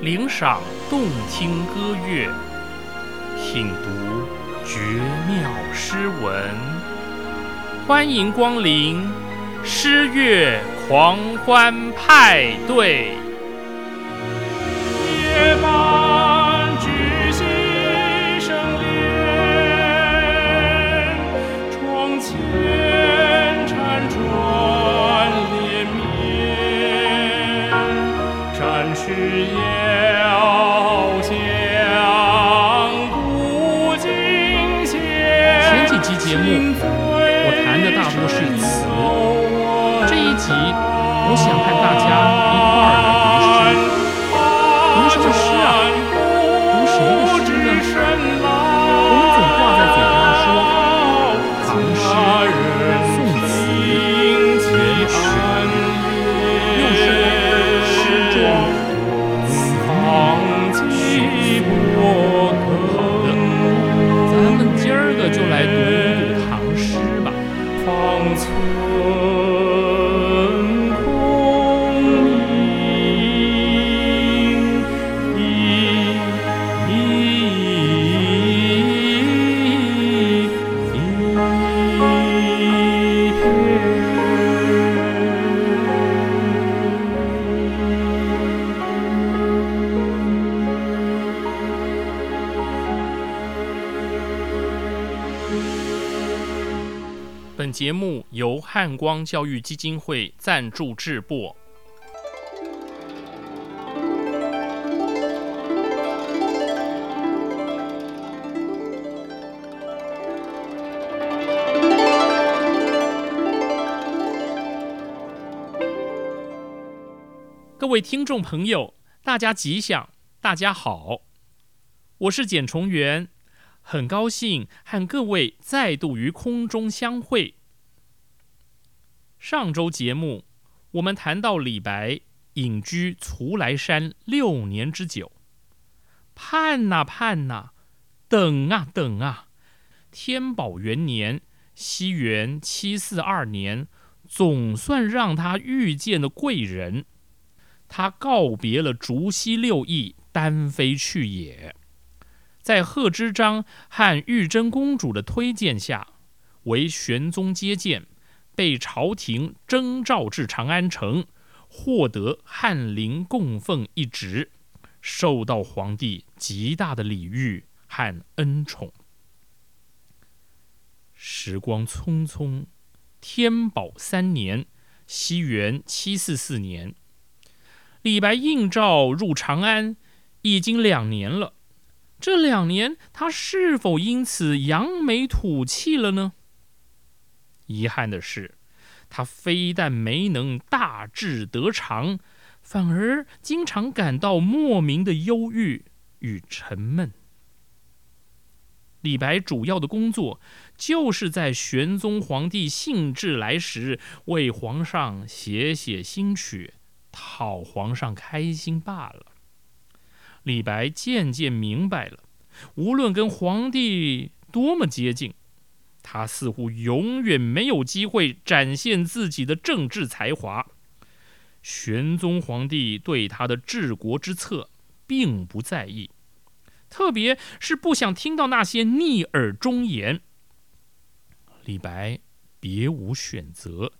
领赏动听歌乐，品读绝妙诗文。欢迎光临诗乐狂欢派对。由汉光教育基金会赞助制播。各位听众朋友，大家吉祥，大家好，我是简崇元。很高兴和各位再度于空中相会。上周节目我们谈到李白隐居徂来山六年之久，盼呐盼呐，等啊等啊，天宝元年（西元七四二年），总算让他遇见了贵人，他告别了竹溪六义，单飞去也。在贺知章和玉真公主的推荐下，为玄宗接见，被朝廷征召至长安城，获得翰林供奉一职，受到皇帝极大的礼遇和恩宠。时光匆匆，天宝三年（西元七四四年），李白应召入长安，已经两年了。这两年，他是否因此扬眉吐气了呢？遗憾的是，他非但没能大志得偿，反而经常感到莫名的忧郁与沉闷。李白主要的工作，就是在玄宗皇帝兴致来时，为皇上写写新曲，讨皇上开心罢了。李白渐渐明白了，无论跟皇帝多么接近，他似乎永远没有机会展现自己的政治才华。玄宗皇帝对他的治国之策并不在意，特别是不想听到那些逆耳忠言。李白别无选择，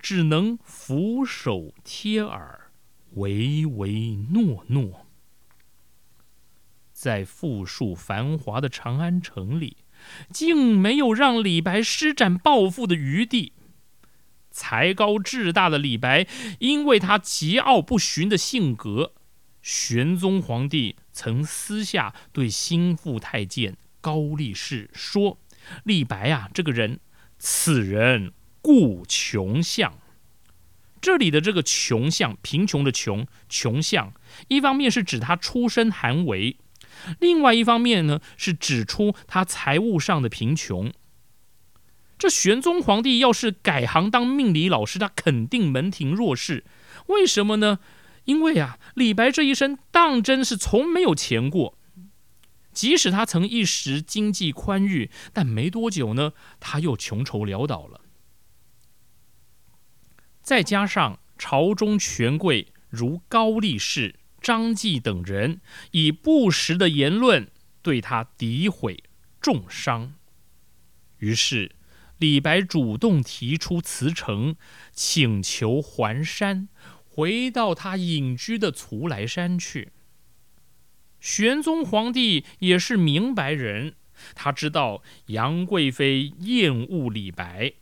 只能俯首贴耳，唯唯诺诺。在富庶繁华的长安城里，竟没有让李白施展抱负的余地。才高志大的李白，因为他桀骜不驯的性格，玄宗皇帝曾私下对心腹太监高力士说：“李白啊，这个人，此人故穷相。”这里的这个穷相，贫穷的穷，穷相，一方面是指他出身寒微。另外一方面呢，是指出他财务上的贫穷。这玄宗皇帝要是改行当命理老师，他肯定门庭若市。为什么呢？因为啊，李白这一生当真是从没有钱过。即使他曾一时经济宽裕，但没多久呢，他又穷愁潦倒了。再加上朝中权贵如高力士、张继等人以不实的言论对他诋毁重伤，于是李白主动提出辞呈，请求还山，回到他隐居的徂来山去。玄宗皇帝也是明白人，他知道杨贵妃厌恶李白，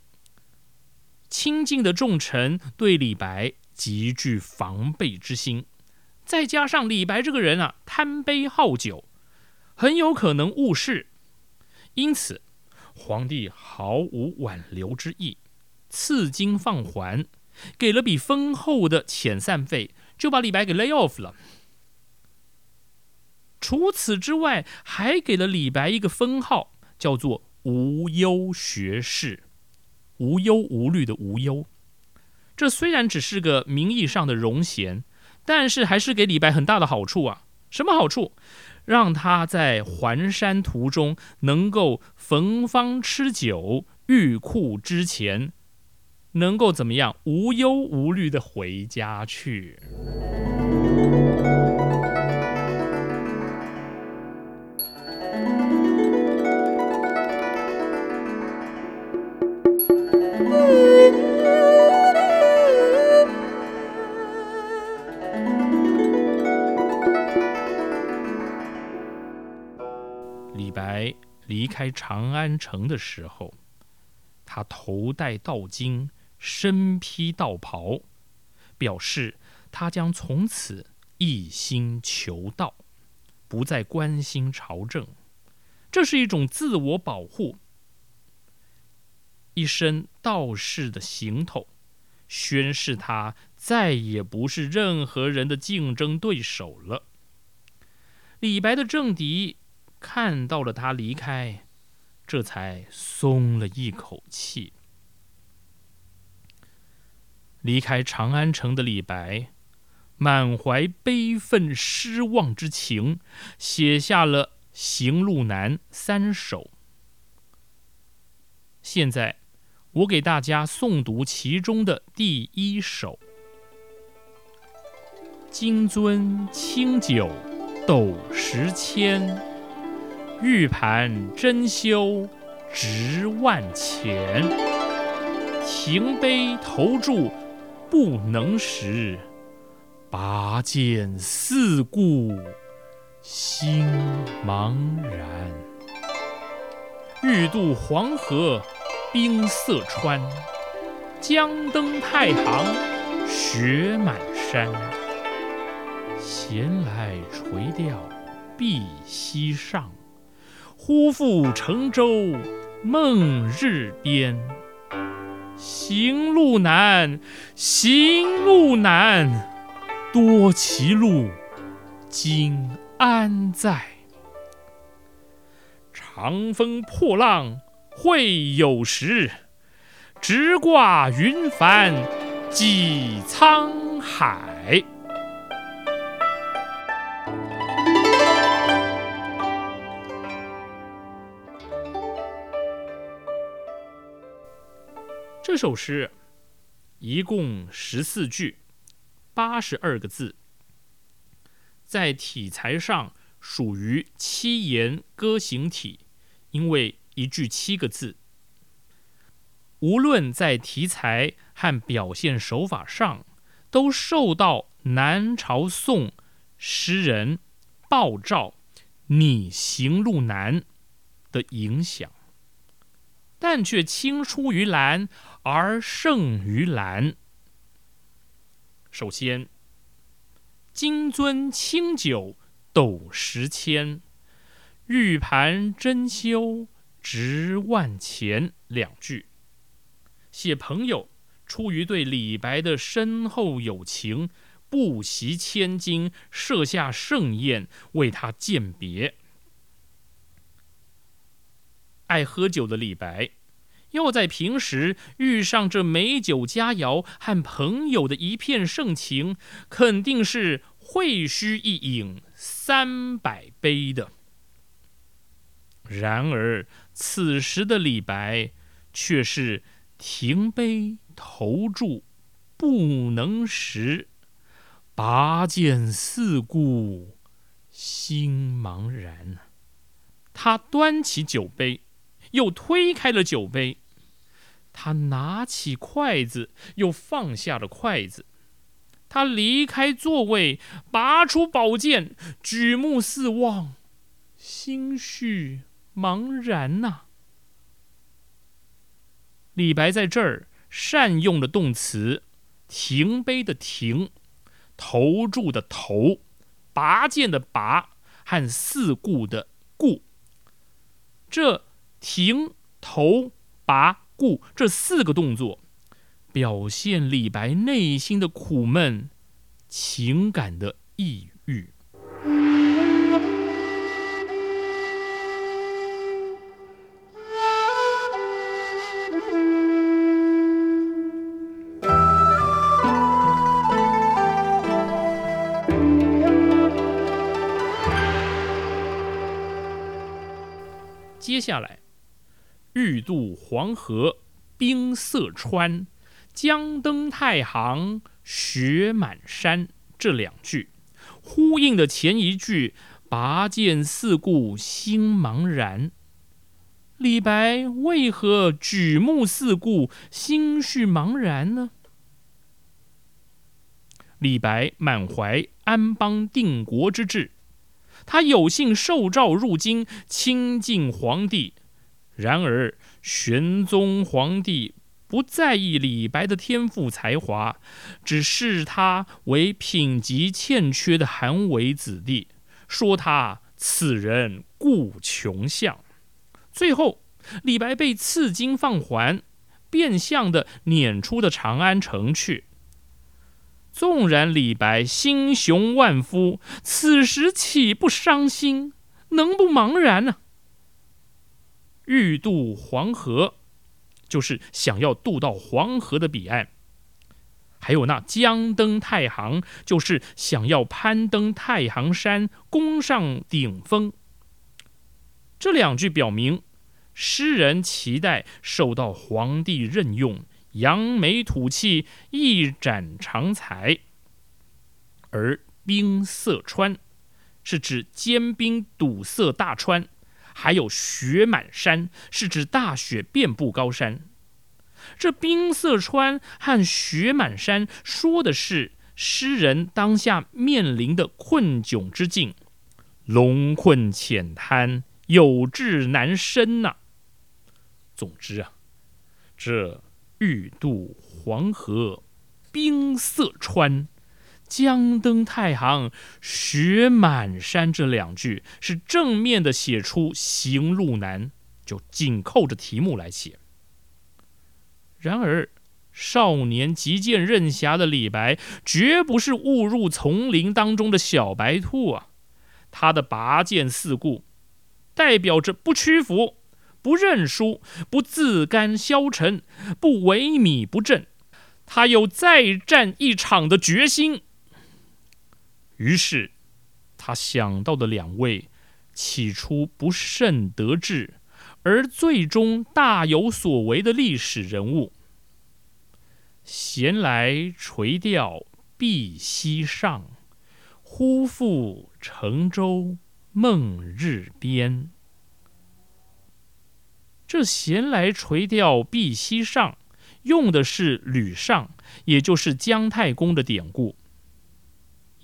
亲近的重臣对李白极具防备之心。再加上李白这个人啊，贪杯好酒，很有可能误事，因此皇帝毫无挽留之意，赐金放还，给了笔丰厚的遣散费，就把李白给 lay off 了。除此之外，还给了李白一个封号，叫做无忧学士，无忧无虑的无忧。这虽然只是个名义上的荣衔。但是还是给李白很大的好处啊！什么好处？让他在环山途中能够逢方吃酒，遇库之前，能够怎么样无忧无虑的回家去。离开长安城的时候，他头戴道巾，身披道袍，表示他将从此一心求道，不再关心朝政。这是一种自我保护，一身道士的行头，宣示他再也不是任何人的竞争对手了。李白的政敌。看到了他离开，这才松了一口气。离开长安城的李白，满怀悲愤失望之情，写下了《行路难》三首。现在，我给大家诵读其中的第一首：“金樽清酒斗十千。”玉盘珍羞值万钱，停杯投箸不能食，拔剑四顾心茫然。欲渡黄河冰塞川，将登太行雪满山。闲来垂钓碧溪上。忽复乘舟梦日边，行路难，行路难，多歧路，今安在？长风破浪会有时，直挂云帆济沧海。这首诗一共十四句，八十二个字，在体裁上属于七言歌行体，因为一句七个字。无论在题材和表现手法上，都受到南朝宋诗人鲍照“你行路难”的影响。但却青出于蓝而胜于蓝。首先，“金樽清酒斗十千，玉盘珍羞值万钱”两句，写朋友出于对李白的深厚友情，不惜千金设下盛宴为他饯别。爱喝酒的李白，要在平时遇上这美酒佳肴和朋友的一片盛情，肯定是会须一饮三百杯的。然而此时的李白却是停杯投箸不能食，拔剑四顾，心茫然。他端起酒杯，又推开了酒杯。他拿起筷子，又放下了筷子。他离开座位，拔出宝剑，举目四望，心绪茫然呐。李白在这儿善用了动词“停杯”的“停”，投注的“投”，拔剑的“拔”和四顾的“顾”。这停、投、拔、顾这四个动作，表现李白内心的苦闷、情感的抑郁。接下来，“欲渡黄河冰塞川，将登太行雪满山”这两句，呼应的前一句“拔剑四顾心茫然”。李白为何举目四顾，心绪茫然呢？李白满怀安邦定国之志。他有幸受诏入京亲近皇帝，然而玄宗皇帝不在意李白的天赋才华，只视他为品级欠缺的寒微子弟，说他此人故穷相。最后，李白被赐金放还，变相的撵出的长安城去。纵然李白心雄万夫，此时岂不伤心？能不茫然呢？欲渡黄河，就是想要渡到黄河的彼岸；还有那将登太行，就是想要攀登太行山，攻上顶峰。这两句表明，诗人期待受到皇帝任用。扬眉吐气，一展长才。而冰塞川，是指坚冰堵塞大川；还有雪满山，是指大雪遍布高山。这冰塞川和雪满山，说的是诗人当下面临的困窘之境，龙困浅滩，有志难伸呐。总之啊，这。欲渡黄河冰塞川，将登太行雪满山。这两句是正面的写出行路难，就紧扣着题目来写。然而，少年急剑任侠的李白，绝不是误入丛林当中的小白兔啊！他的拔剑四顾，代表着不屈服。不认输，不自甘消沉，不萎靡不振，他有再战一场的决心。于是，他想到的两位起初不甚得志，而最终大有所为的历史人物：闲来垂钓碧溪上，忽复乘舟梦日边。这“闲来垂钓碧溪上”用的是吕尚，也就是姜太公的典故。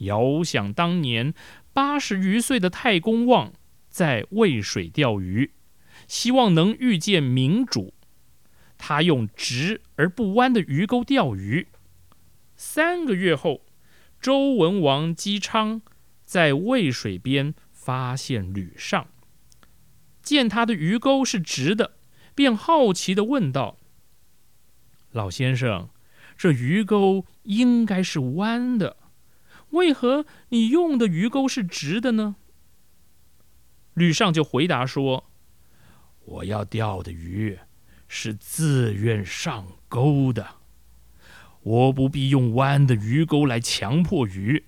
遥想当年，八十余岁的太公望在渭水钓鱼，希望能遇见明主。他用直而不弯的鱼钩钓鱼。三个月后，周文王姬昌在渭水边发现吕尚。见他的鱼钩是直的，便好奇的问道：“老先生，这鱼钩应该是弯的，为何你用的鱼钩是直的呢？”吕尚就回答说：“我要钓的鱼是自愿上钩的，我不必用弯的鱼钩来强迫鱼，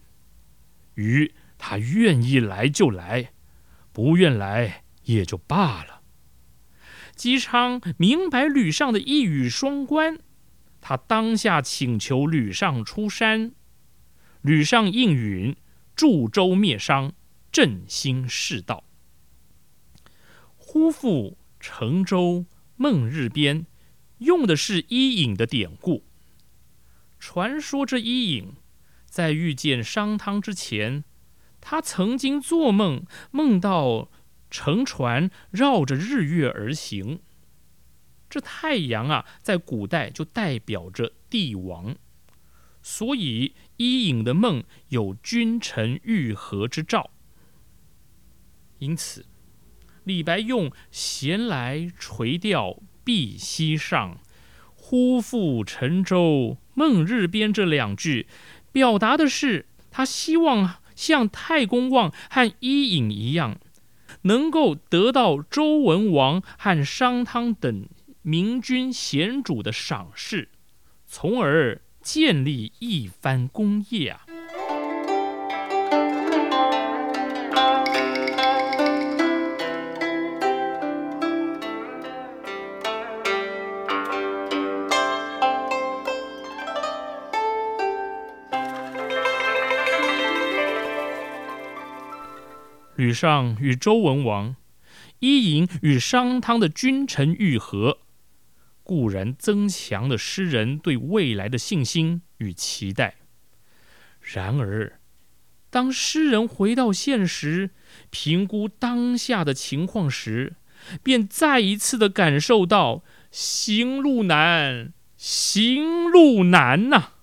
鱼它愿意来就来，不愿来。”也就罢了。姬昌明白吕尚的一语双关，他当下请求吕尚出山。吕尚应允，助周灭商，振兴世道。忽复成周梦日边，用的是伊尹的典故。传说这伊尹在遇见商汤之前，他曾经做梦，梦到乘船绕着日月而行。这太阳啊，在古代就代表着帝王，所以伊尹的梦有君臣愈合之兆。因此，李白用“闲来垂钓碧溪上，忽复乘舟梦日边”这两句，表达的是他希望像太公望和伊尹一样，能够得到周文王和商汤等。明君贤主的赏识，从而建立一番功业啊！吕尚与周文王，伊尹与商汤的君臣愈合。固然增强了诗人对未来的信心与期待，然而，当诗人回到现实，评估当下的情况时，便再一次的感受到行路难，行路难呐！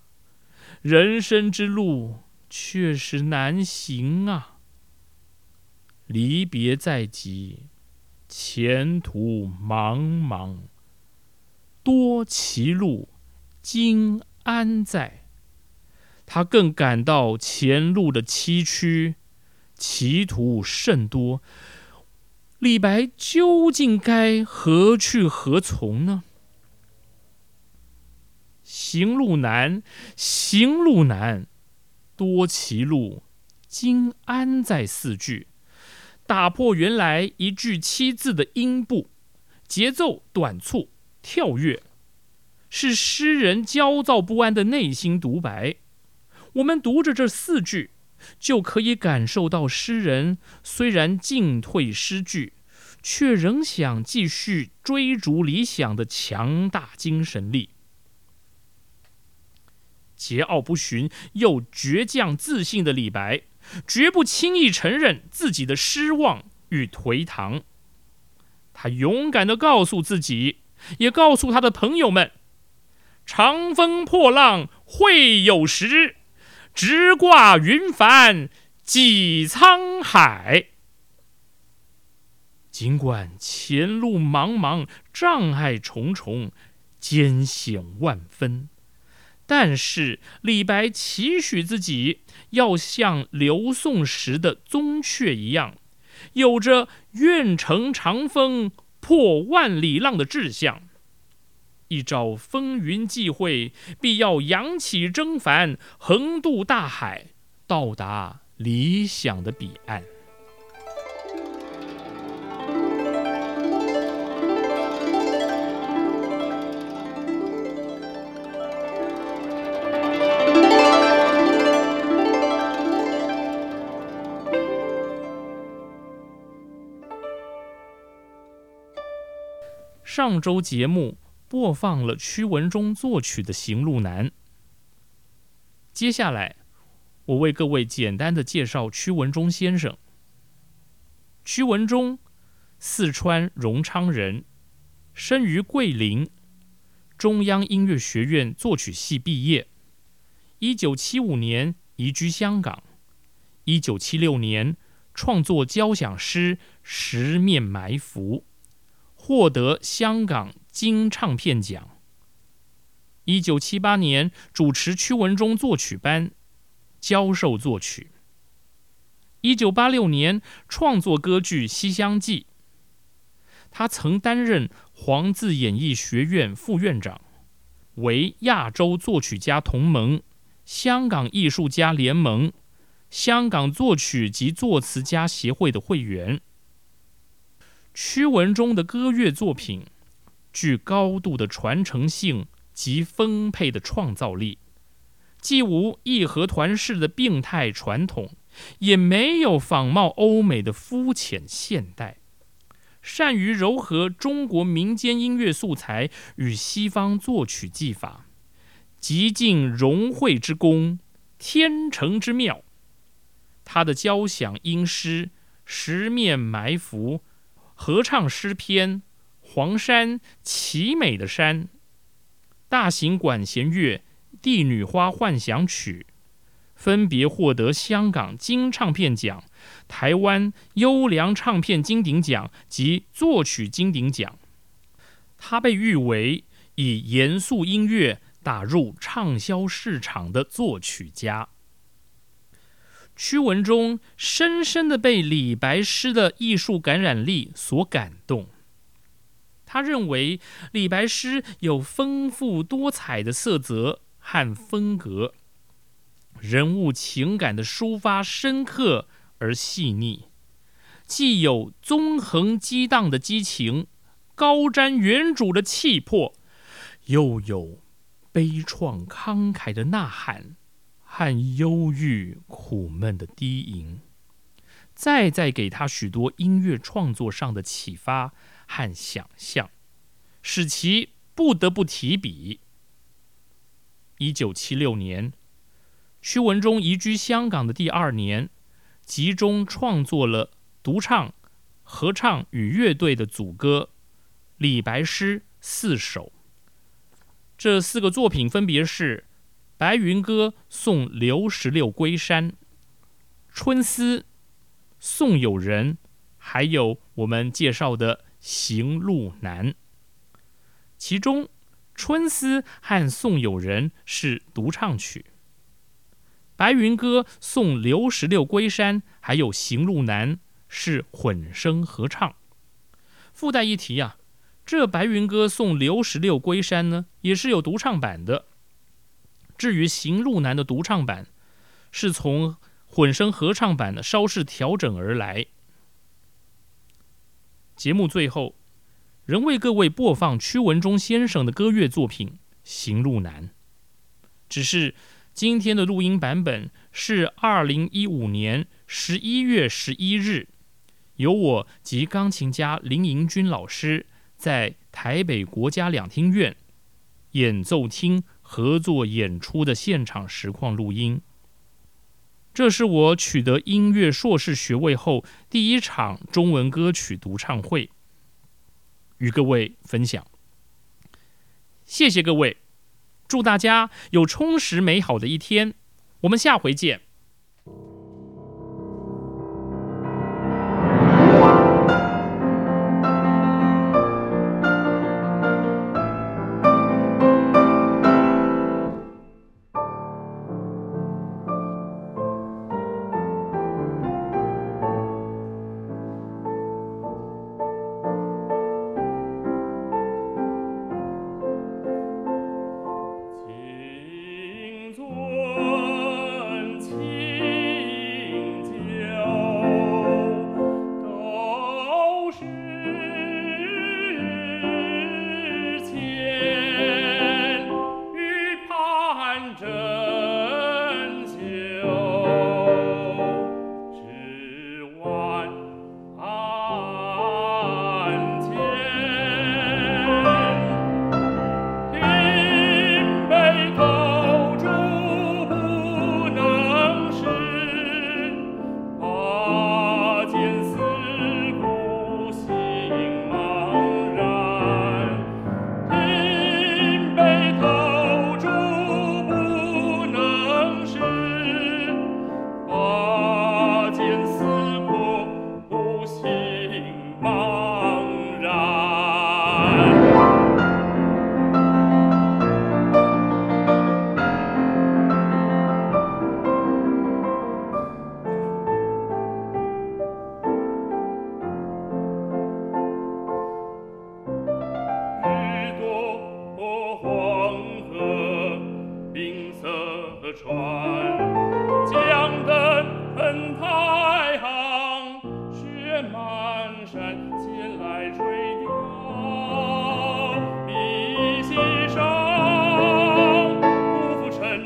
人生之路确实难行啊！离别在即，前途茫茫。多歧路，今安在？他更感到前路的崎岖，歧途甚多。李白究竟该何去何从呢？行路难，行路难，多歧路，今安在？四句打破原来一句七字的音部，节奏短促。跳跃是诗人焦躁不安的内心独白。我们读着这四句，就可以感受到诗人虽然进退失据，却仍想继续追逐理想的强大精神力。桀骜不驯又倔强自信的李白，绝不轻易承认自己的失望与颓唐。他勇敢的告诉自己。也告诉他的朋友们：“长风破浪会有时，直挂云帆济沧海。”尽管前路茫茫，障碍重重，艰险万分，但是李白期许自己要像刘宋时的宗悫一样，有着愿乘长风。破万里浪的志向，一朝风云际会，必要扬起征帆，横渡大海，到达理想的彼岸。上周节目播放了屈文忠作曲的《行路难》，接下来我为各位简单的介绍屈文忠先生。屈文忠，四川荣昌人，生于桂林，中央音乐学院作曲系毕业。一九七五年移居香港，一九七六年创作交响诗《十面埋伏》。获得香港金唱片奖。一九七八年主持屈文忠作曲班，教授作曲。一九八六年创作歌剧《西厢记》。他曾担任黄字演艺学院副院长，为亚洲作曲家同盟、香港艺术家联盟、香港作曲及作词家协会的会员。曲文中的歌乐作品具高度的传承性及丰沛的创造力，既无义和团式的病态传统，也没有仿冒欧美的肤浅现代，善于糅合中国民间音乐素材与西方作曲技法，极尽融汇之功，天成之妙。他的交响音诗《十面埋伏》，合唱诗篇《黄山奇美的山》，大型管弦乐。《帝女花幻想曲》分别获得香港金唱片奖、台湾优良唱片金鼎奖及作曲金鼎奖。他被誉为以严肃音乐打入畅销市场的作曲家。屈文中深深的被李白诗的艺术感染力所感动。他认为李白诗有丰富多彩的色泽。和风格，人物情感的抒发深刻而细腻，既有纵横激荡的激情，高瞻远瞩的气魄，又有悲怆慷慨的呐喊和忧郁苦闷的低吟，再再给他许多音乐创作上的启发和想象，使其不得不提笔。一九七六年，屈文中移居香港的第二年，集中创作了独唱、合唱与乐队的组歌《李白诗》四首。这四个作品分别是《白云歌送刘十六归山》、《春思》、《送友人》，还有我们介绍的《行路难》。其中。《春思》和《送友人》是独唱曲，《白云歌》送刘十六归山，还有《行路难》是混声合唱。附带一提啊，这《白云歌》送刘十六归山呢，也是有独唱版的。至于《行路难》的独唱版，是从混声合唱版的稍事调整而来。节目最后。仍为各位播放屈文忠先生的歌乐作品《行路难》，只是今天的录音版本是二零一五年十一月十一日，由我及钢琴家林盈君老师在台北国家两厅院演奏厅合作演出的现场实况录音。这是我取得音乐硕士学位后第一场中文歌曲独唱会。与各位分享，谢谢各位，祝大家有充实美好的一天，我们下回见。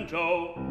Joe.